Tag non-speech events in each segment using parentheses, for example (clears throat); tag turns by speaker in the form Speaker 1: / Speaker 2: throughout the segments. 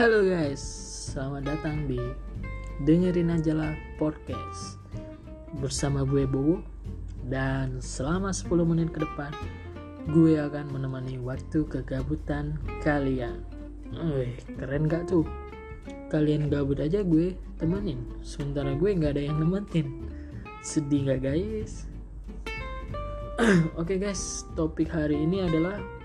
Speaker 1: Halo guys, selamat datang di Dengerin Aja lah Podcast Bersama gue Bowo Dan selama 10 menit ke depan Gue akan menemani waktu kegabutan kalian Wih, keren gak tuh? Kalian gabut aja gue temenin Sementara gue gak ada yang nemenin Sedih gak guys? (clears throat) Oke guys, topik hari ini adalah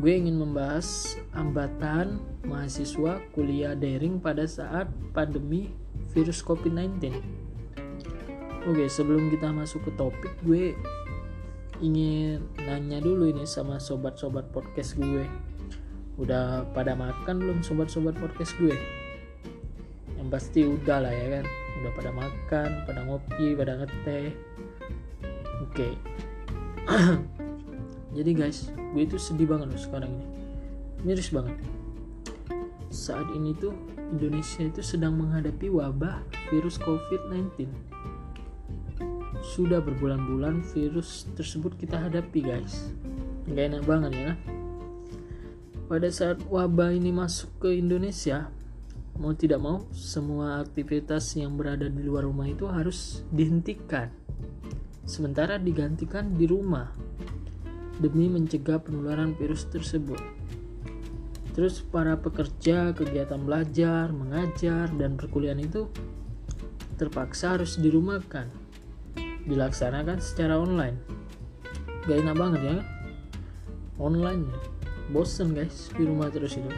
Speaker 1: gue ingin membahas hambatan mahasiswa kuliah daring pada saat pandemi virus COVID-19. Oke, sebelum kita masuk ke topik, gue ingin nanya dulu ini sama sobat-sobat podcast gue. Udah pada makan belum sobat-sobat podcast gue? Yang pasti udah lah ya kan. Udah pada makan, pada ngopi, pada ngeteh. Oke. (clears throat) Jadi guys, gue itu sedih banget loh sekarang ini. Miris banget. Saat ini tuh Indonesia itu sedang menghadapi wabah virus COVID-19 sudah berbulan-bulan virus tersebut kita hadapi guys. Gak enak banget ya? Pada saat wabah ini masuk ke Indonesia mau tidak mau semua aktivitas yang berada di luar rumah itu harus dihentikan. Sementara digantikan di rumah demi mencegah penularan virus tersebut. Terus para pekerja kegiatan belajar, mengajar, dan perkuliahan itu terpaksa harus dirumahkan, dilaksanakan secara online. Gak enak banget ya, online ya. Bosen guys di rumah terus itu.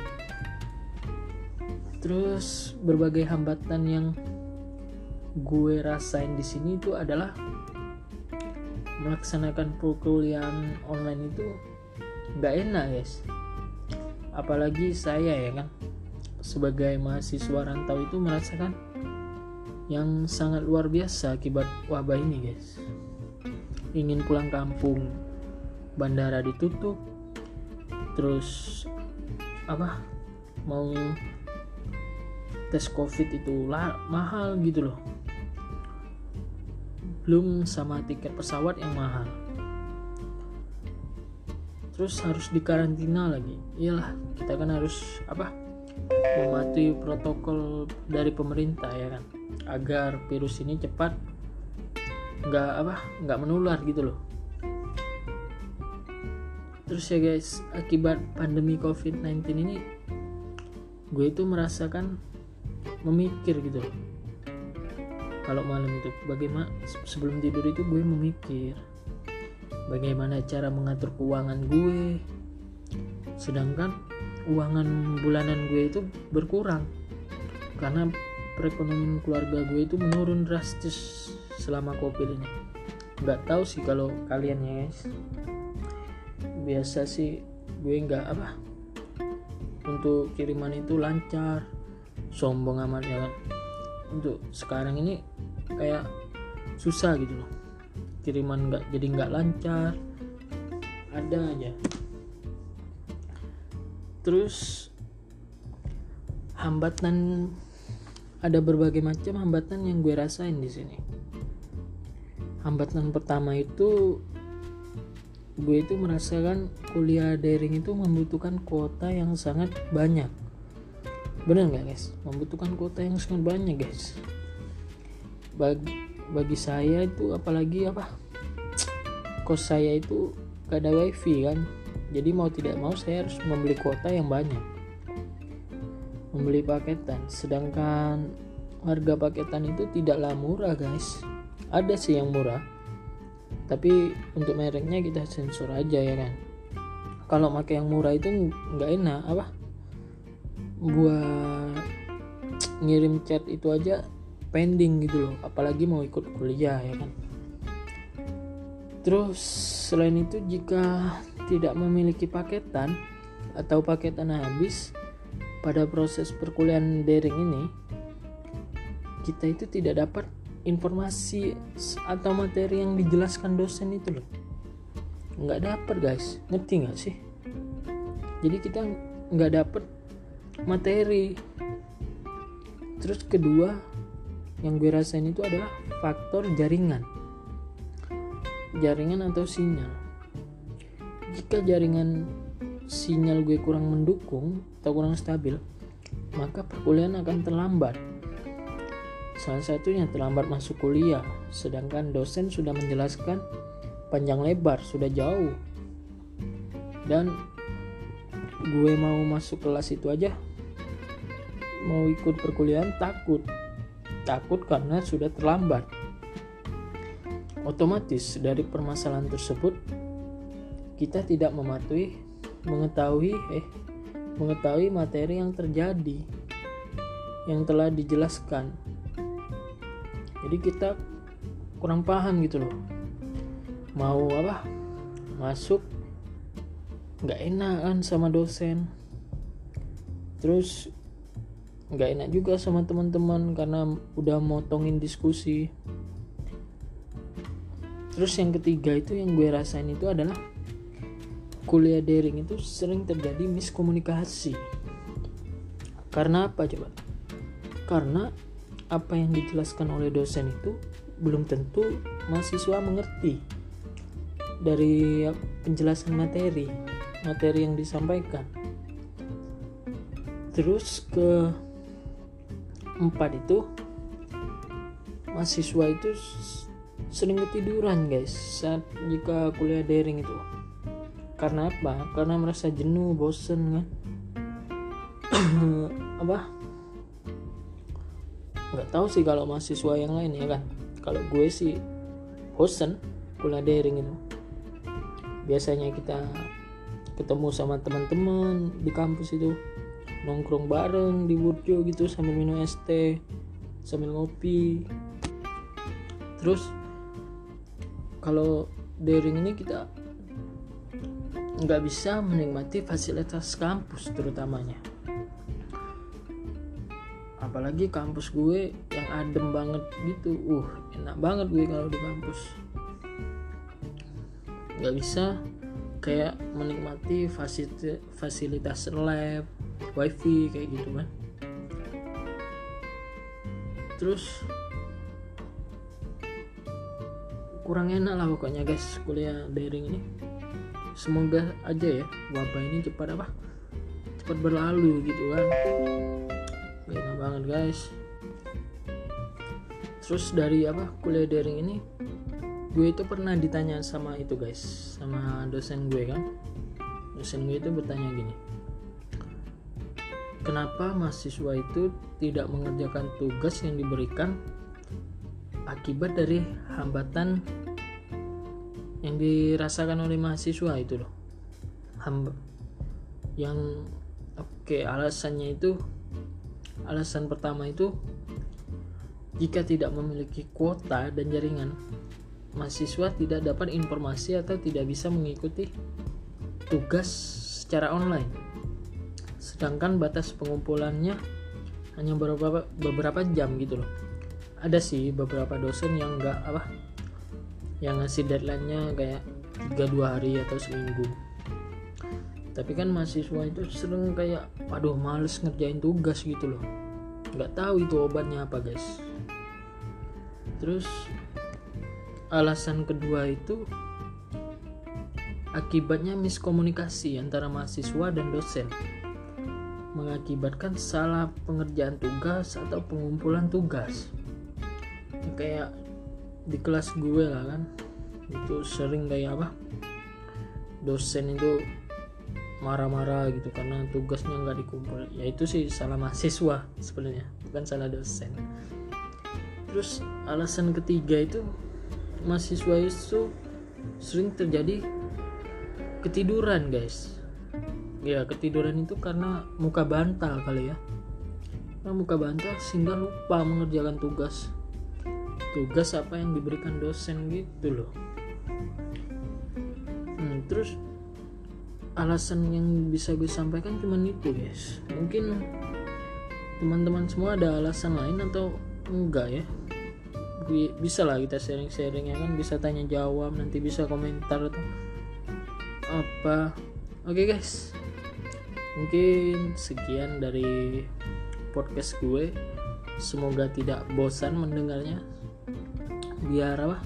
Speaker 1: Terus berbagai hambatan yang gue rasain di sini itu adalah melaksanakan perkuliahan online itu nggak enak guys. Apalagi saya ya kan sebagai mahasiswa rantau itu merasakan yang sangat luar biasa akibat wabah ini guys. Ingin pulang kampung bandara ditutup terus apa mau tes covid itu mahal gitu loh belum sama tiket pesawat yang mahal. Terus harus dikarantina lagi. Iyalah kita kan harus apa mematuhi protokol dari pemerintah ya kan? Agar virus ini cepat nggak apa nggak menular gitu loh. Terus ya guys akibat pandemi covid-19 ini gue itu merasakan memikir gitu loh kalau malam itu. Bagaimana sebelum tidur itu gue memikir bagaimana cara mengatur keuangan gue. Sedangkan uangan bulanan gue itu berkurang karena perekonomian keluarga gue itu menurun drastis selama covid ini. Nggak tahu sih kalau kalian ya guys. Biasa sih gue nggak apa untuk kiriman itu lancar sombong amat ya kan untuk sekarang ini kayak susah gitu loh. Kiriman nggak jadi nggak lancar. Ada aja. Terus hambatan ada berbagai macam hambatan yang gue rasain di sini. Hambatan pertama itu gue itu merasakan kuliah daring itu membutuhkan kuota yang sangat banyak bener nggak guys? Membutuhkan kuota yang sangat banyak guys. Bagi bagi saya itu apalagi apa? Kos saya itu gak ada wifi kan? Jadi mau tidak mau saya harus membeli kuota yang banyak. Membeli paketan. Sedangkan harga paketan itu tidaklah murah guys. Ada sih yang murah. Tapi untuk mereknya kita sensor aja ya kan? Kalau pakai yang murah itu nggak enak apa buat ngirim chat itu aja pending gitu loh. Apalagi mau ikut kuliah ya kan? Terus selain itu jika tidak memiliki paketan atau paketan habis pada proses perkuliahan daring ini kita itu tidak dapat informasi atau materi yang dijelaskan dosen itu loh. Nggak dapat guys. Ngerti nggak sih? Jadi kita nggak dapat materi terus kedua yang gue rasain itu adalah faktor jaringan jaringan atau sinyal jika jaringan sinyal gue kurang mendukung atau kurang stabil maka perkuliahan akan terlambat. Salah satunya terlambat masuk kuliah, sedangkan dosen sudah menjelaskan panjang lebar, sudah jauh. Dan gue mau masuk kelas itu aja, mau ikut perkuliahan takut. Takut karena sudah terlambat. Otomatis dari permasalahan tersebut kita tidak mematuhi mengetahui eh mengetahui materi yang terjadi yang telah dijelaskan jadi kita kurang paham gitu loh mau apa masuk nggak enak kan sama dosen terus nggak enak juga sama teman-teman karena udah motongin diskusi. Terus yang ketiga itu yang gue rasain itu adalah kuliah daring itu sering terjadi miskomunikasi. Karena apa coba? Karena apa yang dijelaskan oleh dosen itu belum tentu mahasiswa mengerti dari penjelasan materi materi yang disampaikan. Terus ke empat itu mahasiswa itu sering ketiduran guys saat jika kuliah daring itu. Karena apa? Karena merasa jenuh bosen kan? (clears throat) Apa? Nggak tahu sih kalau mahasiswa yang lain ya kan? Kalau gue sih bosen kuliah daring itu. Biasanya kita ketemu sama teman-teman di kampus itu nongkrong bareng di burjo gitu sambil minum es teh sambil ngopi. Terus kalau daring ini kita nggak bisa menikmati fasilitas kampus terutamanya. Apalagi kampus gue yang adem banget gitu. Uh enak banget gue kalau di kampus. Nggak bisa kayak menikmati fasilitas fasilitas lab wifi kayak gitu kan terus kurang enak lah pokoknya guys kuliah daring ini. Semoga aja ya wabah ini cepat apa? Cepat berlalu gitu kan. Enak banget guys. Terus dari apa kuliah daring ini gue itu pernah ditanya sama itu guys sama dosen gue kan. Dosen gue itu bertanya gini kenapa mahasiswa itu tidak mengerjakan tugas yang diberikan akibat dari hambatan yang dirasakan oleh mahasiswa itu loh hamba yang oke okay, alasannya itu Alasan pertama itu jika tidak memiliki kuota dan jaringan, mahasiswa tidak dapat informasi atau tidak bisa mengikuti tugas secara online. Sedangkan batas pengumpulannya hanya beberapa beberapa jam gitu loh. Ada sih beberapa dosen yang enggak apa yang ngasih deadline-nya kayak 3 2 hari atau seminggu. Tapi kan mahasiswa itu sering kayak aduh males ngerjain tugas gitu loh. Nggak tahu itu obatnya apa guys. Terus alasan kedua itu akibatnya miskomunikasi antara mahasiswa dan dosen mengakibatkan salah pengerjaan tugas atau pengumpulan tugas. Kayak di kelas gue lah kan. Itu sering kayak apa? Dosen itu marah-marah gitu karena tugasnya nggak dikumpul. Ya itu sih salah mahasiswa sebenarnya bukan salah dosen. Terus alasan ketiga itu mahasiswa itu sering terjadi ketiduran guys ya ketiduran itu karena muka bantal kali ya. Karena muka bantal sehingga lupa mengerjakan tugas. Tugas apa yang diberikan dosen gitu loh. Hmm, terus alasan yang bisa gue sampaikan cuma itu guys. Mungkin teman-teman semua ada alasan lain atau enggak ya? Bisa lah kita sharing-sharing ya kan bisa tanya jawab nanti bisa komentar atau apa. Oke okay, guys mungkin sekian dari podcast gue. Semoga tidak bosan mendengarnya. Biar apa?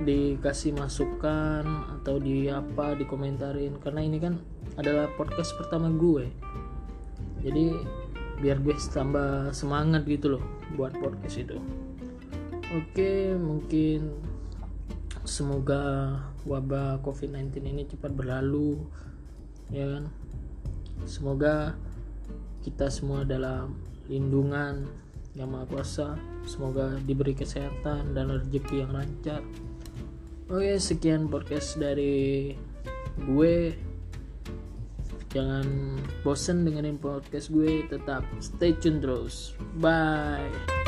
Speaker 1: Dikasih masukan atau di apa dikomentarin. Karena ini kan adalah podcast pertama gue. Jadi biar gue tambah semangat gitu loh buat podcast itu. Oke mungkin semoga wabah covid-19 ini cepat berlalu ya kan? Semoga kita semua dalam lindungan yang maha kuasa. Semoga diberi kesehatan dan rezeki yang lancar. Oke sekian podcast dari gue. Jangan bosen dengerin podcast gue tetap stay tune terus. Bye